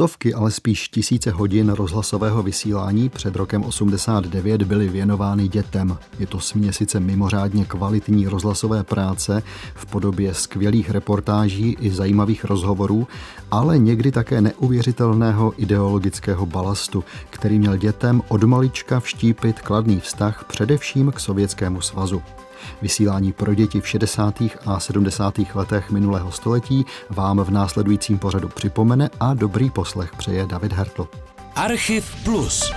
Stovky, ale spíš tisíce hodin rozhlasového vysílání před rokem 89 byly věnovány dětem. Je to směsice mimořádně kvalitní rozhlasové práce v podobě skvělých reportáží i zajímavých rozhovorů, ale někdy také neuvěřitelného ideologického balastu, který měl dětem od malička vštípit kladný vztah především k Sovětskému svazu. Vysílání pro děti v 60. a 70. letech minulého století vám v následujícím pořadu připomene a dobrý poslech přeje David Hertl. Archiv Plus.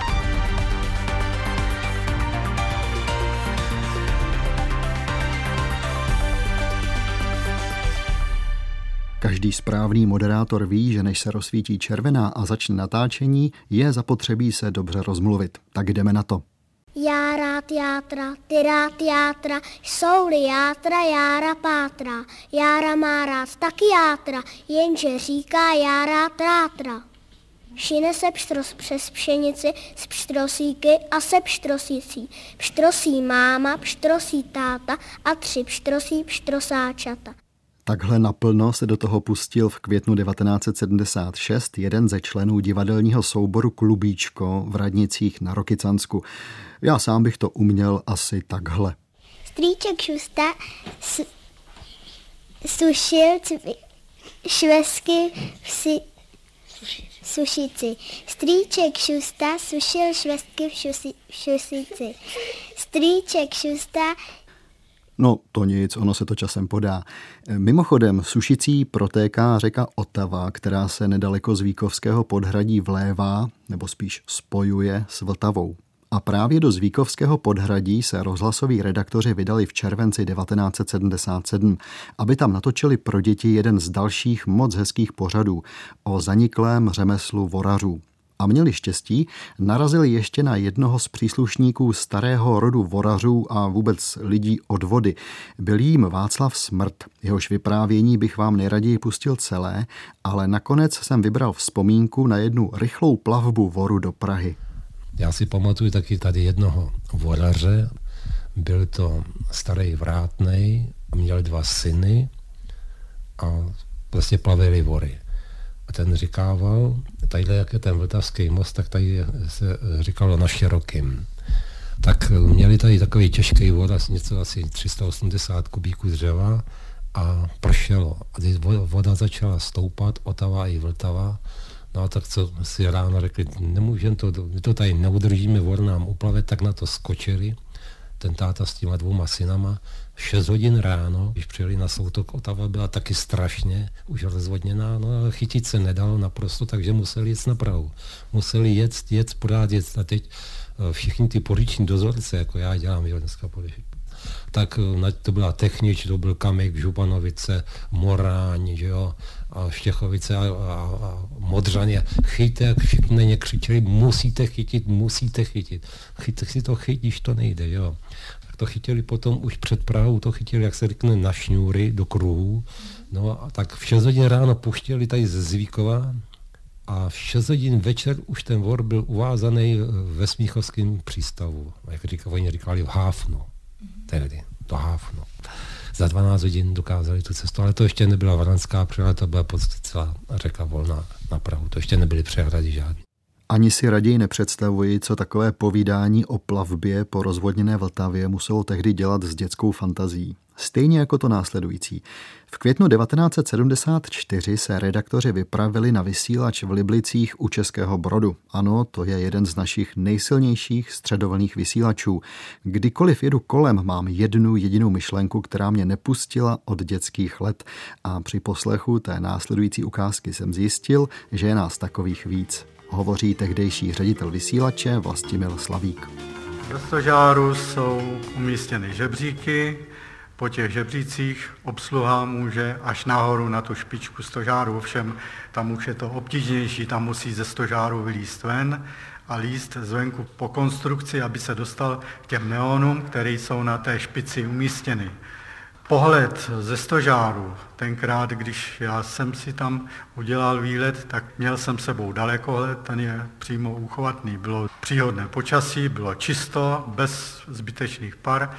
Každý správný moderátor ví, že než se rozsvítí červená a začne natáčení, je zapotřebí se dobře rozmluvit. Tak jdeme na to. Já rád játra, ty rád játra, jsou-li játra, jára pátra. Jára má rád taky játra, jenže říká já rád rátra. Šine se pštros přes pšenici s pštrosíky a se pštrosící. Pštrosí máma, pštrosí táta a tři pštrosí pštrosáčata. Takhle naplno se do toho pustil v květnu 1976 jeden ze členů divadelního souboru Klubíčko v Radnicích na Rokycansku. Já sám bych to uměl asi takhle. Strýček Šusta sušil švesky v si- sušici. Strýček Šusta sušil švestky v, šusi- v šusici. Strýček Šusta No to nic, ono se to časem podá. Mimochodem, Sušicí protéká řeka Otava, která se nedaleko z Víkovského podhradí vlévá, nebo spíš spojuje s Vltavou. A právě do Zvíkovského podhradí se rozhlasoví redaktoři vydali v červenci 1977, aby tam natočili pro děti jeden z dalších moc hezkých pořadů o zaniklém řemeslu vorařů a měli štěstí, narazili ještě na jednoho z příslušníků starého rodu vorařů a vůbec lidí od vody. Byl jím Václav Smrt. Jehož vyprávění bych vám nejraději pustil celé, ale nakonec jsem vybral vzpomínku na jednu rychlou plavbu voru do Prahy. Já si pamatuju taky tady jednoho voraře, byl to starý vrátnej, měl dva syny a prostě plavili vory. Ten říkával, tadyhle jak je ten Vltavský most, tak tady se říkalo na širokým. Tak měli tady takový těžký voda, něco asi 380 kubíků dřeva a pršelo. A když voda začala stoupat, Otava i Vltava, no a tak co si ráno řekli, nemůžeme to, my to tady neudržíme, vor nám uplave, tak na to skočili, ten táta s těma dvouma synama 6 hodin ráno, když přijeli na soutok, Otava byla taky strašně už rozvodněná, no ale chytit se nedalo naprosto, takže museli jet na Prahu. Museli jet, jet, pořád jet. A teď eh, všichni ty poříční dozorce, jako já dělám, jo, dneska poříční, tak eh, to byla Technič, to byl Kamek, Županovice, Moráň, že jo, a Štěchovice a, a, a Modřaně. Chyťte, všichni na ně křičeli, musíte chytit, musíte chytit. Chyťte si to chytíš, to nejde, jo to chytili potom už před Prahou, to chytili, jak se řekne, na šňůry do kruhu. No a tak v 6 hodin ráno puštěli tady ze Zvíkova a v 6 hodin večer už ten vor byl uvázaný ve Smíchovském přístavu. Jak říkali, oni říkali v Háfnu. Tehdy, to Háfnu. Za 12 hodin dokázali tu cestu, ale to ještě nebyla Varanská přehrada, to byla podstatě celá řeka volná na Prahu. To ještě nebyly přehrady žádné. Ani si raději nepředstavuji, co takové povídání o plavbě po rozvodněné Vltavě muselo tehdy dělat s dětskou fantazí. Stejně jako to následující. V květnu 1974 se redaktoři vypravili na vysílač v Liblicích u Českého Brodu. Ano, to je jeden z našich nejsilnějších středovlných vysílačů. Kdykoliv jedu kolem, mám jednu jedinou myšlenku, která mě nepustila od dětských let. A při poslechu té následující ukázky jsem zjistil, že je nás takových víc hovoří tehdejší ředitel vysílače Vlastimil Slavík. Do stožáru jsou umístěny žebříky, po těch žebřících obsluha může až nahoru na tu špičku stožáru, ovšem tam už je to obtížnější, tam musí ze stožáru vylíst ven a líst zvenku po konstrukci, aby se dostal k těm neonům, které jsou na té špici umístěny. Pohled ze stožáru, tenkrát, když já jsem si tam udělal výlet, tak měl jsem sebou dalekohled, ten je přímo uchovatný. Bylo příhodné počasí, bylo čisto, bez zbytečných par,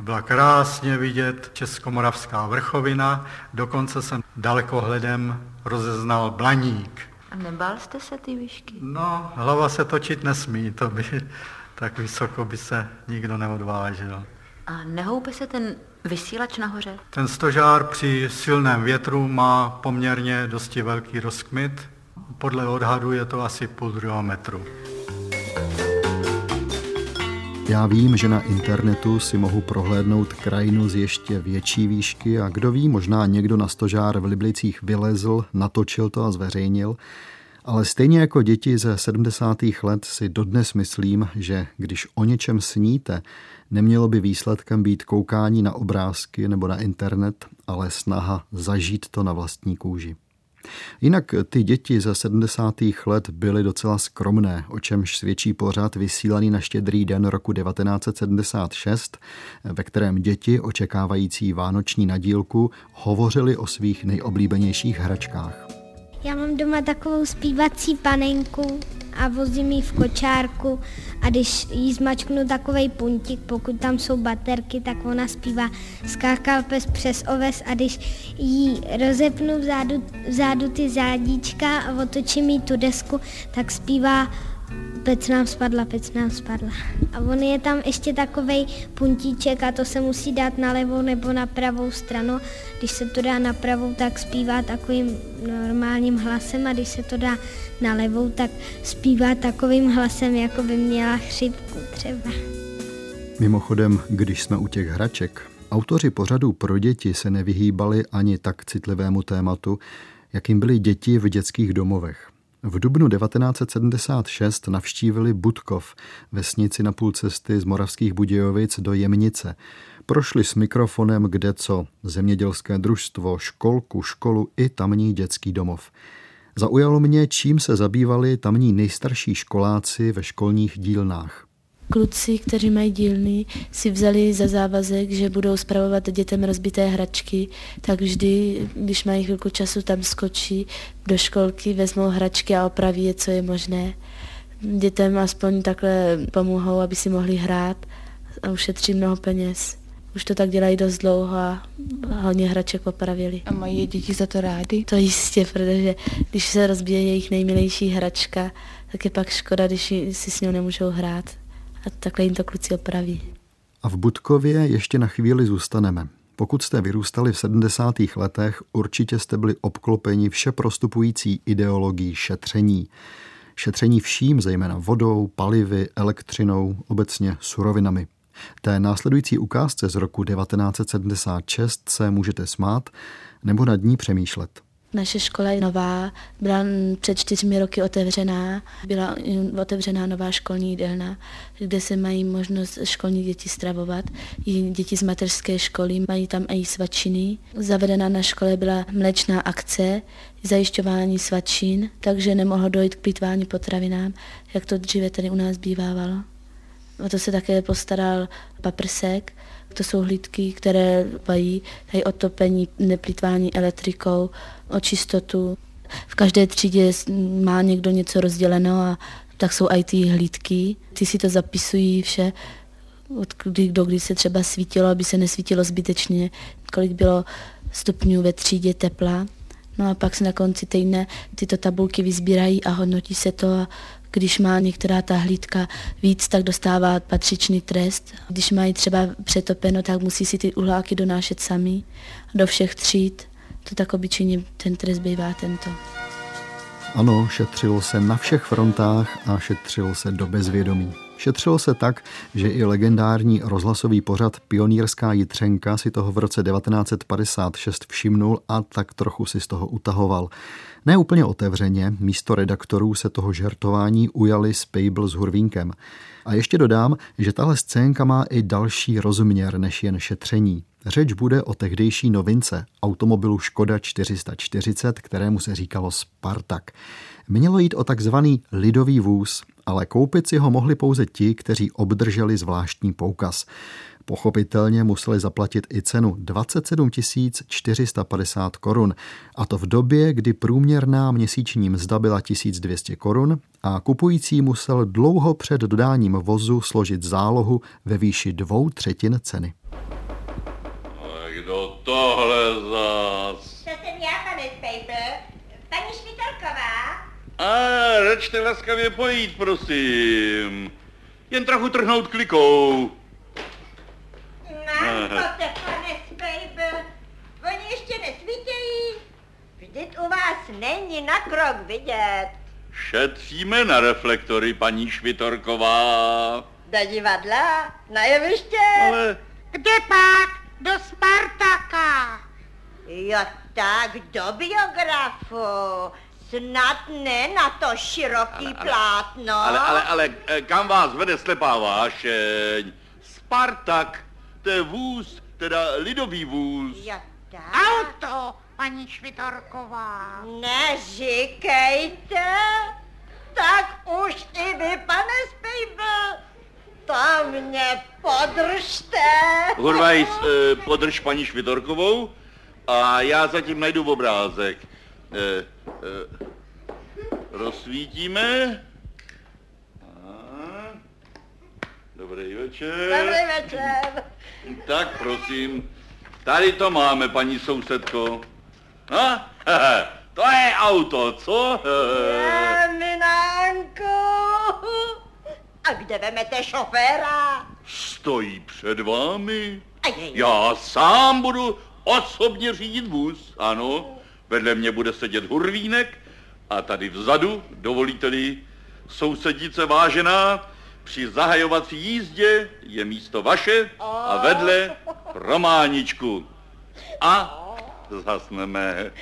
byla krásně vidět Českomoravská vrchovina, dokonce jsem dalekohledem rozeznal Blaník. A nebál jste se ty výšky? No, hlava se točit nesmí, to by tak vysoko by se nikdo neodvážil. A nehoupe se ten vysílač nahoře? Ten stožár při silném větru má poměrně dosti velký rozkmit. Podle odhadu je to asi půl druhého metru. Já vím, že na internetu si mohu prohlédnout krajinu z ještě větší výšky a kdo ví, možná někdo na stožár v Liblicích vylezl, natočil to a zveřejnil. Ale stejně jako děti ze 70. let si dodnes myslím, že když o něčem sníte, nemělo by výsledkem být koukání na obrázky nebo na internet, ale snaha zažít to na vlastní kůži. Jinak ty děti ze 70. let byly docela skromné, o čemž svědčí pořád vysílaný na štědrý den roku 1976, ve kterém děti očekávající vánoční nadílku hovořili o svých nejoblíbenějších hračkách. Já mám doma takovou zpívací panenku a vozím ji v kočárku a když jí zmačknu takový puntík, pokud tam jsou baterky, tak ona zpívá skákal pes přes oves a když jí rozepnu vzadu, vzadu ty zádíčka a otočím jí tu desku, tak zpívá pec nám spadla, pec nám spadla. A on je tam ještě takový puntíček a to se musí dát na levou nebo na pravou stranu. Když se to dá na pravou, tak zpívá takovým normálním hlasem a když se to dá na levou, tak zpívá takovým hlasem, jako by měla chřipku třeba. Mimochodem, když jsme u těch hraček, autoři pořadu pro děti se nevyhýbali ani tak citlivému tématu, jakým byly děti v dětských domovech. V dubnu 1976 navštívili Budkov, vesnici na půl cesty z Moravských Budějovic do Jemnice. Prošli s mikrofonem kde co, zemědělské družstvo, školku, školu i tamní dětský domov. Zaujalo mě, čím se zabývali tamní nejstarší školáci ve školních dílnách. Kluci, kteří mají dílny, si vzali za závazek, že budou spravovat dětem rozbité hračky, tak vždy, když mají chvilku času, tam skočí do školky, vezmou hračky a opraví je, co je možné. Dětem aspoň takhle pomohou, aby si mohli hrát a ušetří mnoho peněz. Už to tak dělají dost dlouho a hodně hraček popravili. A mají děti za to rádi? To jistě, protože když se rozbije jejich nejmilejší hračka, tak je pak škoda, když si s ní nemůžou hrát a takhle jim to kluci opraví. A v Budkově ještě na chvíli zůstaneme. Pokud jste vyrůstali v 70. letech, určitě jste byli obklopeni vše prostupující ideologií šetření. Šetření vším, zejména vodou, palivy, elektřinou, obecně surovinami. Té následující ukázce z roku 1976 se můžete smát nebo nad ní přemýšlet. Naše škola je nová, byla před čtyřmi roky otevřená, byla otevřená nová školní jídelna, kde se mají možnost školní děti stravovat. I děti z mateřské školy mají tam i svačiny. Zavedená na škole byla mlečná akce, zajišťování svačin, takže nemohlo dojít k plýtvání potravinám, jak to dříve tady u nás bývávalo. O to se také postaral paprsek, to jsou hlídky, které mají tady otopení, neplýtvání elektrikou, o čistotu. V každé třídě má někdo něco rozděleno a tak jsou i ty hlídky. Ty si to zapisují vše, od kdy do kdy se třeba svítilo, aby se nesvítilo zbytečně, kolik bylo stupňů ve třídě tepla. No a pak se na konci týdne tyto tabulky vyzbírají a hodnotí se to a když má některá ta hlídka víc, tak dostává patřičný trest. Když mají třeba přetopeno, tak musí si ty uhláky donášet sami do všech tříd. To tak obyčejně ten trest bývá tento. Ano, šetřilo se na všech frontách a šetřilo se do bezvědomí. Šetřilo se tak, že i legendární rozhlasový pořad Pionýrská jitřenka si toho v roce 1956 všimnul a tak trochu si z toho utahoval. Ne úplně otevřeně, místo redaktorů se toho žertování ujali Spable s Hurvínkem. A ještě dodám, že tahle scénka má i další rozměr než jen šetření. Řeč bude o tehdejší novince, automobilu Škoda 440, kterému se říkalo Spartak. Mělo jít o takzvaný lidový vůz, ale koupit si ho mohli pouze ti, kteří obdrželi zvláštní poukaz. Pochopitelně museli zaplatit i cenu 27 450 korun, a to v době, kdy průměrná měsíční mzda byla 1200 korun a kupující musel dlouho před dodáním vozu složit zálohu ve výši dvou třetin ceny. Ale kdo tohle zas? To jsem já, pane Spejbl. Paní Švitelková. A račte laskavě pojít, prosím. Jen trochu trhnout klikou. Te, pane Spejbl, oni ještě nesvítějí. Vždyť u vás není na krok vidět. Šetříme na reflektory, paní Švitorková. Do divadla, na jeviště. Ale Kde pak? Do Spartaka. Jo tak, do biografu. Snad ne na to široký Ale, ale- plátno. Ale, ale, ale eh, kam vás vede slepá vášeň? Spartak, to je vůz, teda lidový vůz. Jo tak. Auto, paní Švitorková. Neříkejte, tak už i vy, pane Spejbl, to mě podržte. Hurvajs, eh, podrž paní Švitorkovou a já zatím najdu obrázek. Eh, eh, rozsvítíme. A, Dobrý večer. Dobrý večer. Tak prosím, tady to máme, paní sousedko. A? To je auto, co? Je, Minánku. A kde vemete šoféra? Stojí před vámi. A jej. Já sám budu osobně řídit vůz, ano. Vedle mě bude sedět hurvínek a tady vzadu, dovolíte-li, sousedice vážená, při zahajovací jízdě je místo vaše a vedle Románičku. A zhasneme.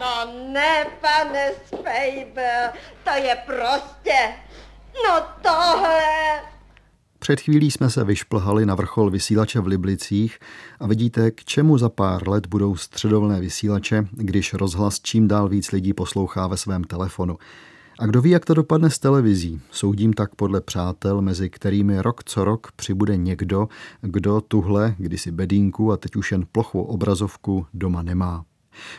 No ne, pane Spejbl, to je prostě, no tohle. Před chvílí jsme se vyšplhali na vrchol vysílače v Liblicích a vidíte, k čemu za pár let budou středovlné vysílače, když rozhlas čím dál víc lidí poslouchá ve svém telefonu. A kdo ví, jak to dopadne s televizí? Soudím tak podle přátel, mezi kterými rok co rok přibude někdo, kdo tuhle, kdysi bedínku a teď už jen plochou obrazovku doma nemá.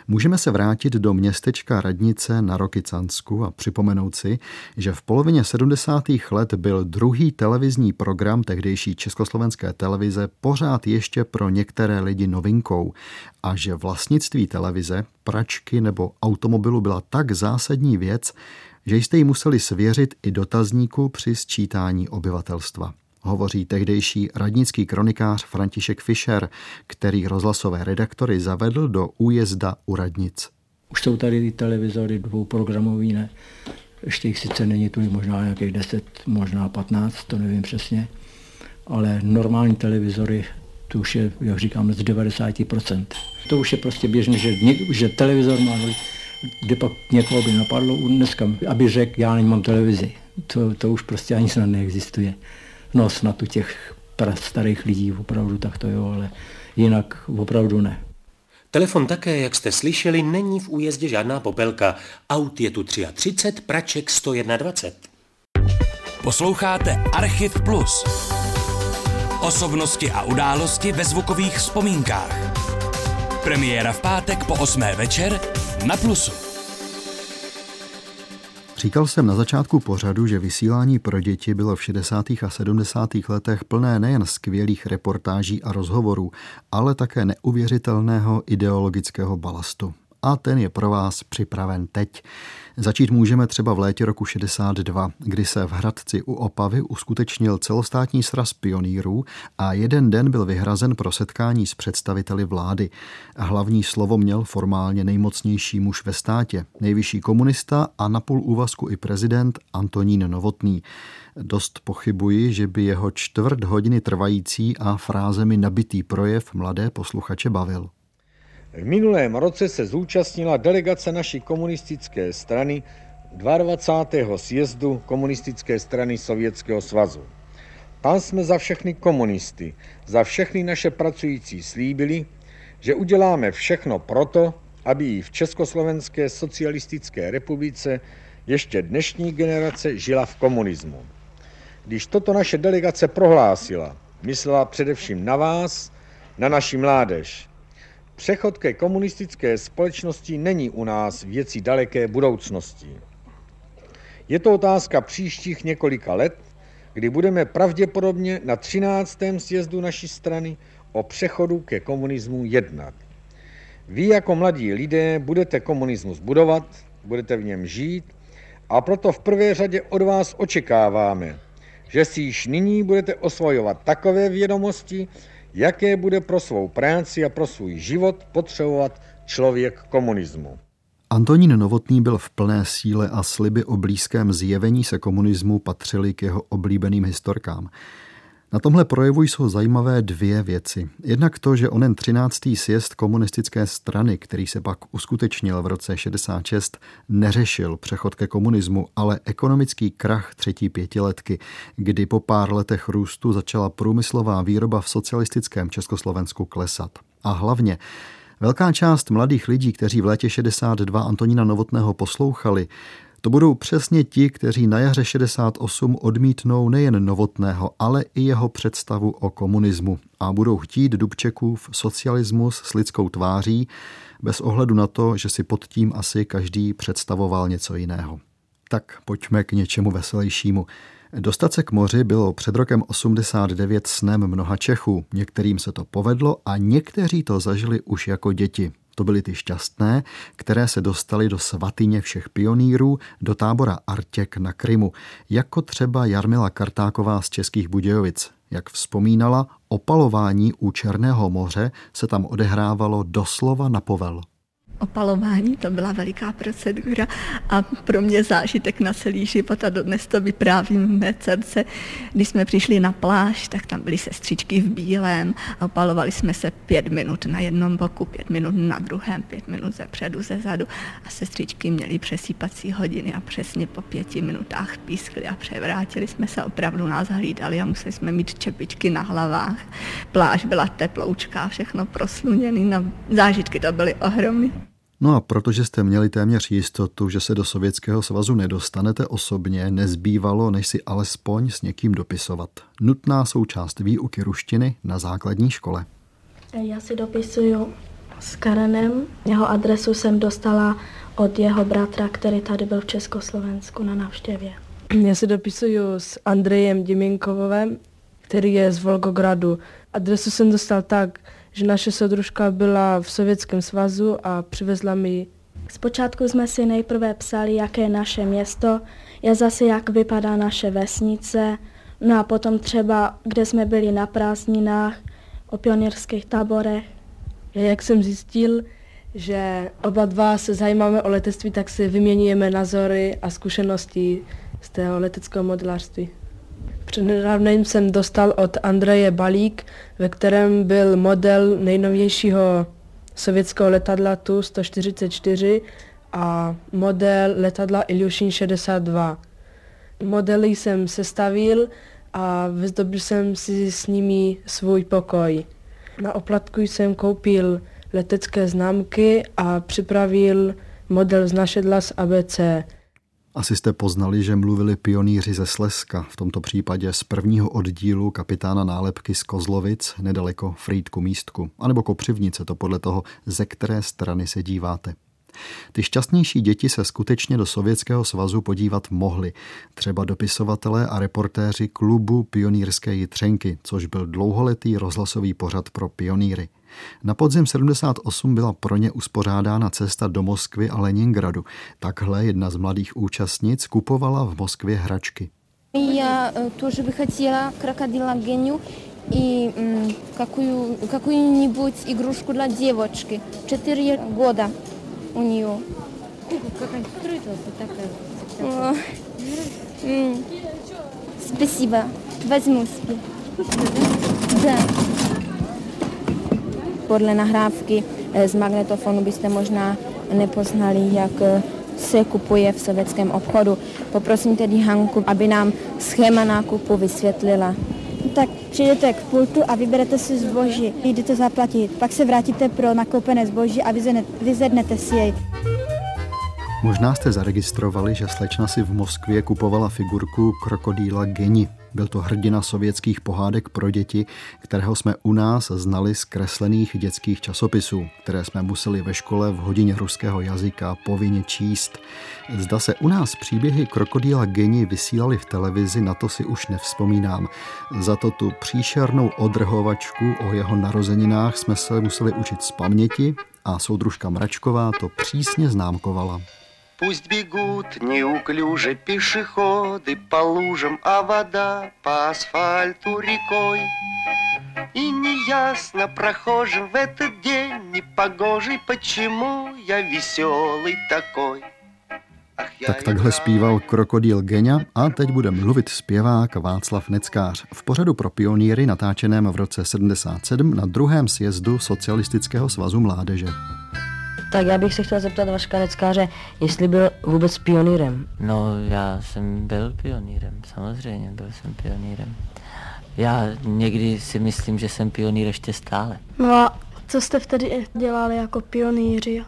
Můžeme se vrátit do městečka Radnice na Rokycansku a připomenout si, že v polovině 70. let byl druhý televizní program tehdejší československé televize pořád ještě pro některé lidi novinkou a že vlastnictví televize, pračky nebo automobilu byla tak zásadní věc, že jste ji museli svěřit i dotazníku při sčítání obyvatelstva hovoří tehdejší radnický kronikář František Fischer, který rozhlasové redaktory zavedl do újezda u radnic. Už jsou tady ty televizory dvouprogramový, ne? Ještě jich sice není tu možná nějakých 10, možná 15, to nevím přesně, ale normální televizory, to už je, jak říkám, z 90%. To už je prostě běžné, že, že televizor má, kde pak někoho by napadlo dneska, aby řekl, já nemám televizi. To, to už prostě ani snad neexistuje. No snad u těch starých lidí opravdu tak to jo, ale jinak opravdu ne. Telefon také, jak jste slyšeli, není v újezdě žádná popelka. Aut je tu 33, praček 121. Posloucháte Archiv Plus. Osobnosti a události ve zvukových vzpomínkách. Premiéra v pátek po 8. večer na Plusu. Říkal jsem na začátku pořadu, že vysílání pro děti bylo v 60. a 70. letech plné nejen skvělých reportáží a rozhovorů, ale také neuvěřitelného ideologického balastu. A ten je pro vás připraven teď. Začít můžeme třeba v létě roku 62, kdy se v Hradci u Opavy uskutečnil celostátní sraz pionýrů a jeden den byl vyhrazen pro setkání s představiteli vlády. Hlavní slovo měl formálně nejmocnější muž ve státě, nejvyšší komunista a na půl úvazku i prezident Antonín Novotný. Dost pochybuji, že by jeho čtvrt hodiny trvající a frázemi nabitý projev mladé posluchače bavil. V minulém roce se zúčastnila delegace naší komunistické strany 22. sjezdu komunistické strany Sovětského svazu. Tam jsme za všechny komunisty, za všechny naše pracující slíbili, že uděláme všechno proto, aby i v Československé socialistické republice ještě dnešní generace žila v komunismu. Když toto naše delegace prohlásila, myslela především na vás, na naši mládež. Přechod ke komunistické společnosti není u nás věcí daleké budoucnosti. Je to otázka příštích několika let, kdy budeme pravděpodobně na 13. sjezdu naší strany o přechodu ke komunismu jednat. Vy jako mladí lidé budete komunismus budovat, budete v něm žít A proto v prvé řadě od vás očekáváme, že si již nyní budete osvojovat takové vědomosti, jaké bude pro svou práci a pro svůj život potřebovat člověk komunismu. Antonín Novotný byl v plné síle a sliby o blízkém zjevení se komunismu patřily k jeho oblíbeným historkám. Na tomhle projevu jsou zajímavé dvě věci. Jednak to, že onen 13. sjezd komunistické strany, který se pak uskutečnil v roce 66, neřešil přechod ke komunismu, ale ekonomický krach třetí pětiletky, kdy po pár letech růstu začala průmyslová výroba v socialistickém Československu klesat. A hlavně Velká část mladých lidí, kteří v létě 62 Antonína Novotného poslouchali, to budou přesně ti, kteří na jaře 68 odmítnou nejen Novotného, ale i jeho představu o komunismu a budou chtít Dubčekův socialismus s lidskou tváří, bez ohledu na to, že si pod tím asi každý představoval něco jiného. Tak pojďme k něčemu veselějšímu. Dostat se k moři bylo před rokem 89 snem mnoha Čechů. Některým se to povedlo a někteří to zažili už jako děti. To byly ty šťastné, které se dostaly do svatyně všech pionýrů, do tábora Artěk na Krymu, jako třeba Jarmila Kartáková z Českých Budějovic. Jak vzpomínala, opalování u Černého moře se tam odehrávalo doslova na povel opalování, to byla veliká procedura a pro mě zážitek na celý život a dodnes to vyprávím mé dcerce. Když jsme přišli na pláž, tak tam byly sestřičky v bílém a opalovali jsme se pět minut na jednom boku, pět minut na druhém, pět minut ze předu, ze zadu a sestřičky měly přesýpací hodiny a přesně po pěti minutách pískli a převrátili jsme se, opravdu nás hlídali a museli jsme mít čepičky na hlavách. Pláž byla teploučká, všechno prosluněný, no, zážitky to byly ohromné. No a protože jste měli téměř jistotu, že se do Sovětského svazu nedostanete osobně, nezbývalo, než si alespoň s někým dopisovat. Nutná součást výuky ruštiny na základní škole. Já si dopisuju s Karenem. Jeho adresu jsem dostala od jeho bratra, který tady byl v Československu na návštěvě. Já si dopisuju s Andrejem Diminkovem, který je z Volgogradu. Adresu jsem dostal tak, že naše soudružka byla v Sovětském svazu a přivezla mi ji. Zpočátku jsme si nejprve psali, jaké je naše město, je zase jak vypadá naše vesnice, no a potom třeba, kde jsme byli na prázdninách, o pionýrských táborech. Jak jsem zjistil, že oba dva se zajímáme o letectví, tak si vyměňujeme názory a zkušenosti z toho leteckého modelářství. Přednedávným jsem dostal od Andreje balík, ve kterém byl model nejnovějšího sovětského letadla Tu-144 a model letadla Ilyushin 62. Modely jsem sestavil a vyzdobil jsem si s nimi svůj pokoj. Na oplatku jsem koupil letecké známky a připravil model z našedla z ABC. Asi jste poznali, že mluvili pionýři ze Slezska, v tomto případě z prvního oddílu kapitána nálepky z Kozlovic, nedaleko Frýdku místku, anebo Kopřivnice, to podle toho, ze které strany se díváte. Ty šťastnější děti se skutečně do Sovětského svazu podívat mohly, třeba dopisovatelé a reportéři klubu pionýrské jitřenky, což byl dlouholetý rozhlasový pořad pro pionýry. Na podzim 78 byla pro ně uspořádána cesta do Moskvy a Leningradu. Takhle jedna z mladých účastnic kupovala v Moskvě hračky. Já тоже бы хотела крокодила Геню и какую, какую-нибудь игрушку для девочки. Четыре года у нее. Спасибо. Возьму себе. Да. Podle nahrávky z magnetofonu byste možná nepoznali, jak se kupuje v sovětském obchodu. Poprosím tedy Hanku, aby nám schéma nákupu vysvětlila. Tak přijdete k pultu a vyberete si zboží, jdete zaplatit, pak se vrátíte pro nakoupené zboží a vyzednete si jej. Možná jste zaregistrovali, že slečna si v Moskvě kupovala figurku krokodýla Geni. Byl to hrdina sovětských pohádek pro děti, kterého jsme u nás znali z kreslených dětských časopisů, které jsme museli ve škole v hodině ruského jazyka povinně číst. Zda se u nás příběhy krokodýla Geni vysílali v televizi, na to si už nevzpomínám. Za to tu příšernou odrhovačku o jeho narozeninách jsme se museli učit z paměti a soudružka Mračková to přísně známkovala. Пусть бегут неуклюже пешеходы по лужам, а вода по асфальту рекой. И неясно прохожим в этот день непогожий, почему я веселый такой. Tak takhle zpíval krokodýl Genia a teď bude mluvit zpěvák Václav Neckář v pořadu pro pionýry natáčeném v roce 77 na druhém sjezdu Socialistického svazu mládeže. Tak já bych se chtěl zeptat Vaška Neckáře, jestli byl vůbec pionýrem. No, já jsem byl pionýrem, samozřejmě byl jsem pionýrem. Já někdy si myslím, že jsem pionýr ještě stále. No a co jste vtedy dělali jako pionýři?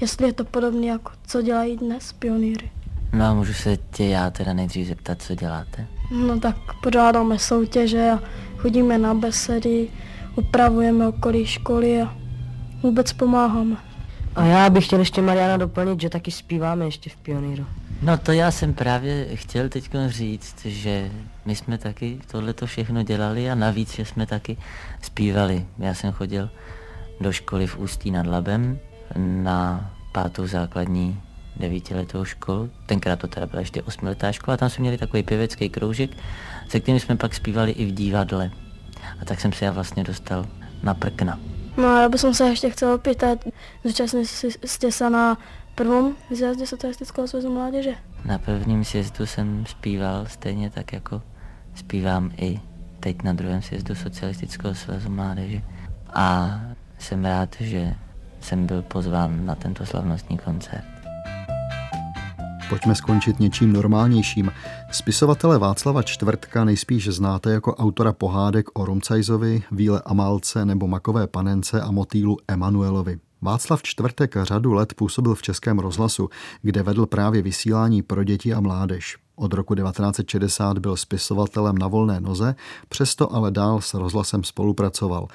Jestli je to podobné, jako co dělají dnes pionýři? No a můžu se tě já teda nejdřív zeptat, co děláte? No tak pořádáme soutěže a chodíme na besedy, upravujeme okolí školy a vůbec pomáháme. A já bych chtěl ještě Mariana doplnit, že taky zpíváme ještě v Pioníru. No to já jsem právě chtěl teď říct, že my jsme taky tohleto všechno dělali a navíc, že jsme taky zpívali. Já jsem chodil do školy v Ústí nad Labem na pátou základní devítiletou školu. Tenkrát to teda byla ještě osmiletá škola, tam jsme měli takový pěvecký kroužek, se kterým jsme pak zpívali i v divadle. A tak jsem se já vlastně dostal na prkna. No a já bych se ještě chtěl pýtat, zúčastnili jste se na prvom zjezdu Socialistického svazu mládeže? Na prvním sjezdu jsem zpíval stejně tak, jako zpívám i teď na druhém sjezdu Socialistického svazu mládeže. A jsem rád, že jsem byl pozván na tento slavnostní koncert. Pojďme skončit něčím normálnějším. Spisovatele Václava Čtvrtka nejspíš znáte jako autora pohádek o Rumcajzovi, Víle Amálce nebo Makové panence a motýlu Emanuelovi. Václav Čtvrtek řadu let působil v Českém rozhlasu, kde vedl právě vysílání pro děti a mládež. Od roku 1960 byl spisovatelem na volné noze, přesto ale dál s rozhlasem spolupracoval.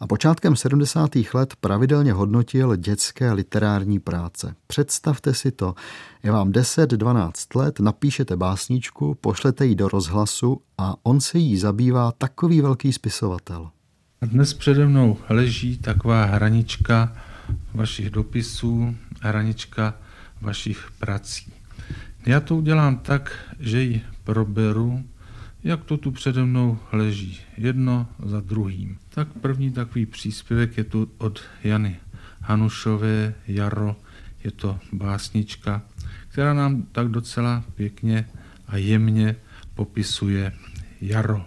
A počátkem 70. let pravidelně hodnotil dětské literární práce. Představte si to, je vám 10-12 let, napíšete básničku, pošlete ji do rozhlasu a on se jí zabývá takový velký spisovatel. Dnes přede mnou leží taková hranička vašich dopisů, hranička vašich prací. Já to udělám tak, že ji proberu, jak to tu přede mnou leží, jedno za druhým. Tak první takový příspěvek je tu od Jany Hanušové, Jaro, je to básnička, která nám tak docela pěkně a jemně popisuje jaro.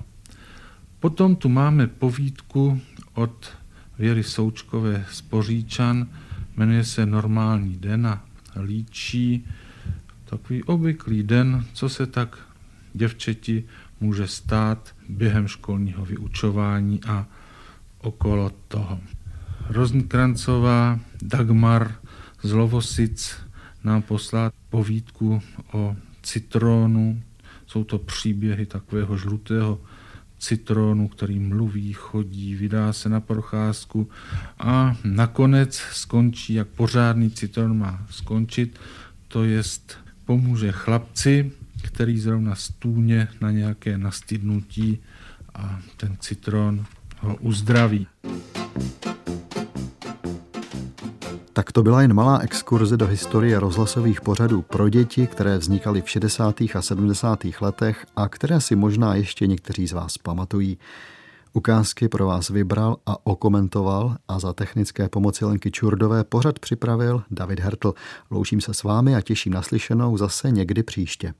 Potom tu máme povídku od Věry Součkové z Poříčan, jmenuje se Normální den a líčí takový obvyklý den, co se tak děvčeti může stát během školního vyučování a okolo toho. Rozenkrancová Dagmar z Lovosic nám poslala povídku o citronu. Jsou to příběhy takového žlutého citronu, který mluví, chodí, vydá se na procházku a nakonec skončí, jak pořádný citron má skončit, to jest pomůže chlapci, který zrovna stůně na nějaké nastydnutí a ten citron ho uzdraví. Tak to byla jen malá exkurze do historie rozhlasových pořadů pro děti, které vznikaly v 60. a 70. letech a které si možná ještě někteří z vás pamatují. Ukázky pro vás vybral a okomentoval a za technické pomoci Lenky Čurdové pořad připravil David Hertl. Loučím se s vámi a těším naslyšenou zase někdy příště.